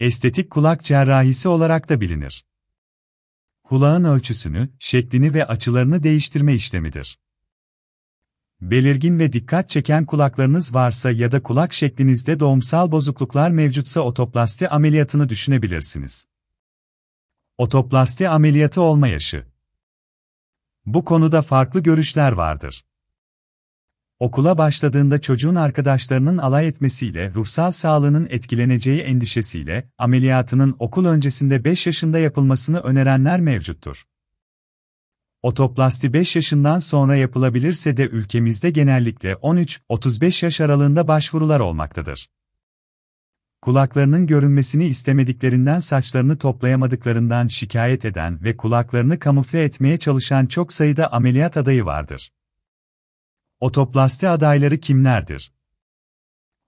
estetik kulak cerrahisi olarak da bilinir. Kulağın ölçüsünü, şeklini ve açılarını değiştirme işlemidir. Belirgin ve dikkat çeken kulaklarınız varsa ya da kulak şeklinizde doğumsal bozukluklar mevcutsa otoplasti ameliyatını düşünebilirsiniz. Otoplasti ameliyatı olma yaşı. Bu konuda farklı görüşler vardır. Okula başladığında çocuğun arkadaşlarının alay etmesiyle ruhsal sağlığının etkileneceği endişesiyle ameliyatının okul öncesinde 5 yaşında yapılmasını önerenler mevcuttur. Otoplasti 5 yaşından sonra yapılabilirse de ülkemizde genellikle 13-35 yaş aralığında başvurular olmaktadır. Kulaklarının görünmesini istemediklerinden saçlarını toplayamadıklarından şikayet eden ve kulaklarını kamufle etmeye çalışan çok sayıda ameliyat adayı vardır. Otoplasti adayları kimlerdir?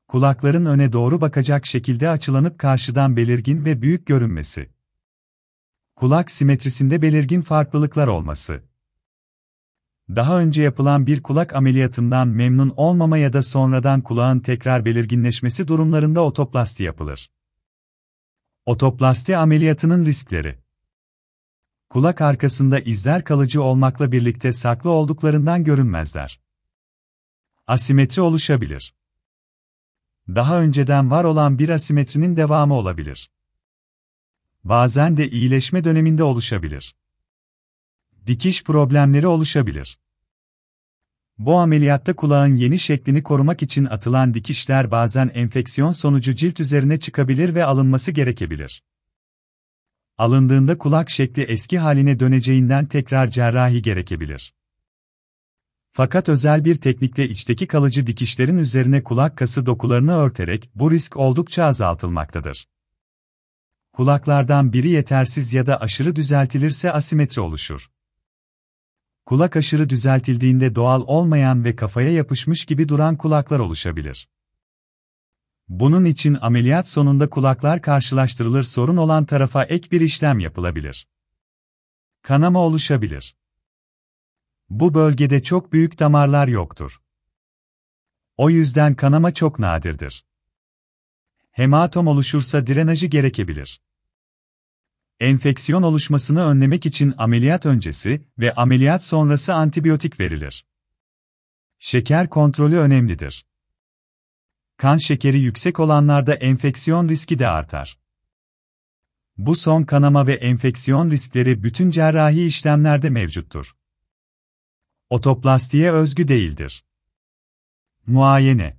Kulakların öne doğru bakacak şekilde açılanıp karşıdan belirgin ve büyük görünmesi. Kulak simetrisinde belirgin farklılıklar olması. Daha önce yapılan bir kulak ameliyatından memnun olmama ya da sonradan kulağın tekrar belirginleşmesi durumlarında otoplasti yapılır. Otoplasti ameliyatının riskleri Kulak arkasında izler kalıcı olmakla birlikte saklı olduklarından görünmezler. Asimetri oluşabilir. Daha önceden var olan bir asimetrinin devamı olabilir. Bazen de iyileşme döneminde oluşabilir. Dikiş problemleri oluşabilir. Bu ameliyatta kulağın yeni şeklini korumak için atılan dikişler bazen enfeksiyon sonucu cilt üzerine çıkabilir ve alınması gerekebilir. Alındığında kulak şekli eski haline döneceğinden tekrar cerrahi gerekebilir. Fakat özel bir teknikle içteki kalıcı dikişlerin üzerine kulak kası dokularını örterek bu risk oldukça azaltılmaktadır. Kulaklardan biri yetersiz ya da aşırı düzeltilirse asimetri oluşur. Kulak aşırı düzeltildiğinde doğal olmayan ve kafaya yapışmış gibi duran kulaklar oluşabilir. Bunun için ameliyat sonunda kulaklar karşılaştırılır sorun olan tarafa ek bir işlem yapılabilir. Kanama oluşabilir. Bu bölgede çok büyük damarlar yoktur. O yüzden kanama çok nadirdir. Hematom oluşursa drenajı gerekebilir. Enfeksiyon oluşmasını önlemek için ameliyat öncesi ve ameliyat sonrası antibiyotik verilir. Şeker kontrolü önemlidir. Kan şekeri yüksek olanlarda enfeksiyon riski de artar. Bu son kanama ve enfeksiyon riskleri bütün cerrahi işlemlerde mevcuttur. Otoplastiğe özgü değildir. Muayene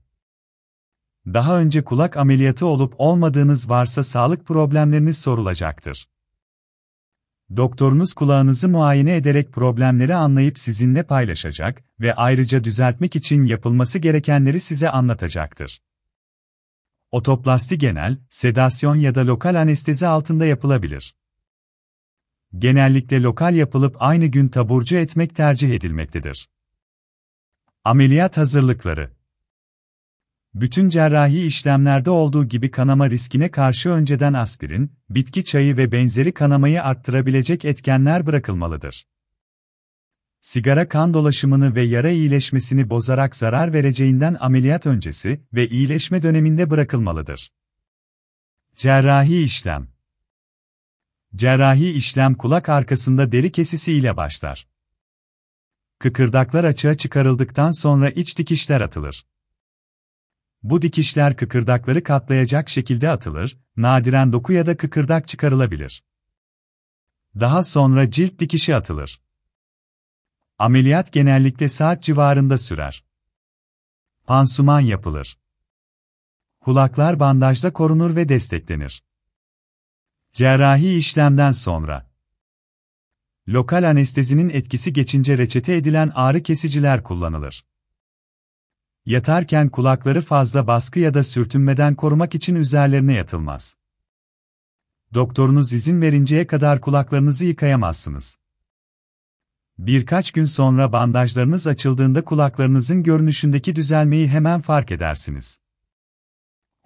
Daha önce kulak ameliyatı olup olmadığınız varsa sağlık problemleriniz sorulacaktır. Doktorunuz kulağınızı muayene ederek problemleri anlayıp sizinle paylaşacak ve ayrıca düzeltmek için yapılması gerekenleri size anlatacaktır. Otoplasti genel, sedasyon ya da lokal anestezi altında yapılabilir. Genellikle lokal yapılıp aynı gün taburcu etmek tercih edilmektedir. Ameliyat hazırlıkları bütün cerrahi işlemlerde olduğu gibi kanama riskine karşı önceden aspirin, bitki çayı ve benzeri kanamayı arttırabilecek etkenler bırakılmalıdır. Sigara kan dolaşımını ve yara iyileşmesini bozarak zarar vereceğinden ameliyat öncesi ve iyileşme döneminde bırakılmalıdır. Cerrahi işlem Cerrahi işlem kulak arkasında deri kesisi ile başlar. Kıkırdaklar açığa çıkarıldıktan sonra iç dikişler atılır. Bu dikişler kıkırdakları katlayacak şekilde atılır, nadiren doku ya da kıkırdak çıkarılabilir. Daha sonra cilt dikişi atılır. Ameliyat genellikle saat civarında sürer. Pansuman yapılır. Kulaklar bandajla korunur ve desteklenir. Cerrahi işlemden sonra Lokal anestezinin etkisi geçince reçete edilen ağrı kesiciler kullanılır. Yatarken kulakları fazla baskı ya da sürtünmeden korumak için üzerlerine yatılmaz. Doktorunuz izin verinceye kadar kulaklarınızı yıkayamazsınız. Birkaç gün sonra bandajlarınız açıldığında kulaklarınızın görünüşündeki düzelmeyi hemen fark edersiniz.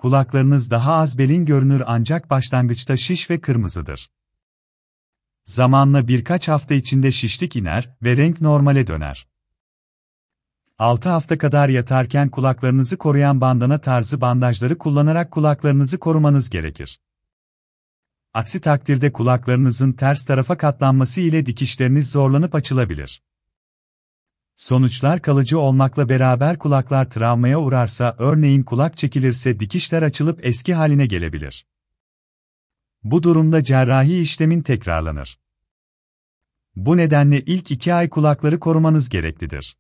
Kulaklarınız daha az belin görünür ancak başlangıçta şiş ve kırmızıdır. Zamanla birkaç hafta içinde şişlik iner ve renk normale döner. 6 hafta kadar yatarken kulaklarınızı koruyan bandana tarzı bandajları kullanarak kulaklarınızı korumanız gerekir. Aksi takdirde kulaklarınızın ters tarafa katlanması ile dikişleriniz zorlanıp açılabilir. Sonuçlar kalıcı olmakla beraber kulaklar travmaya uğrarsa örneğin kulak çekilirse dikişler açılıp eski haline gelebilir. Bu durumda cerrahi işlemin tekrarlanır. Bu nedenle ilk iki ay kulakları korumanız gereklidir.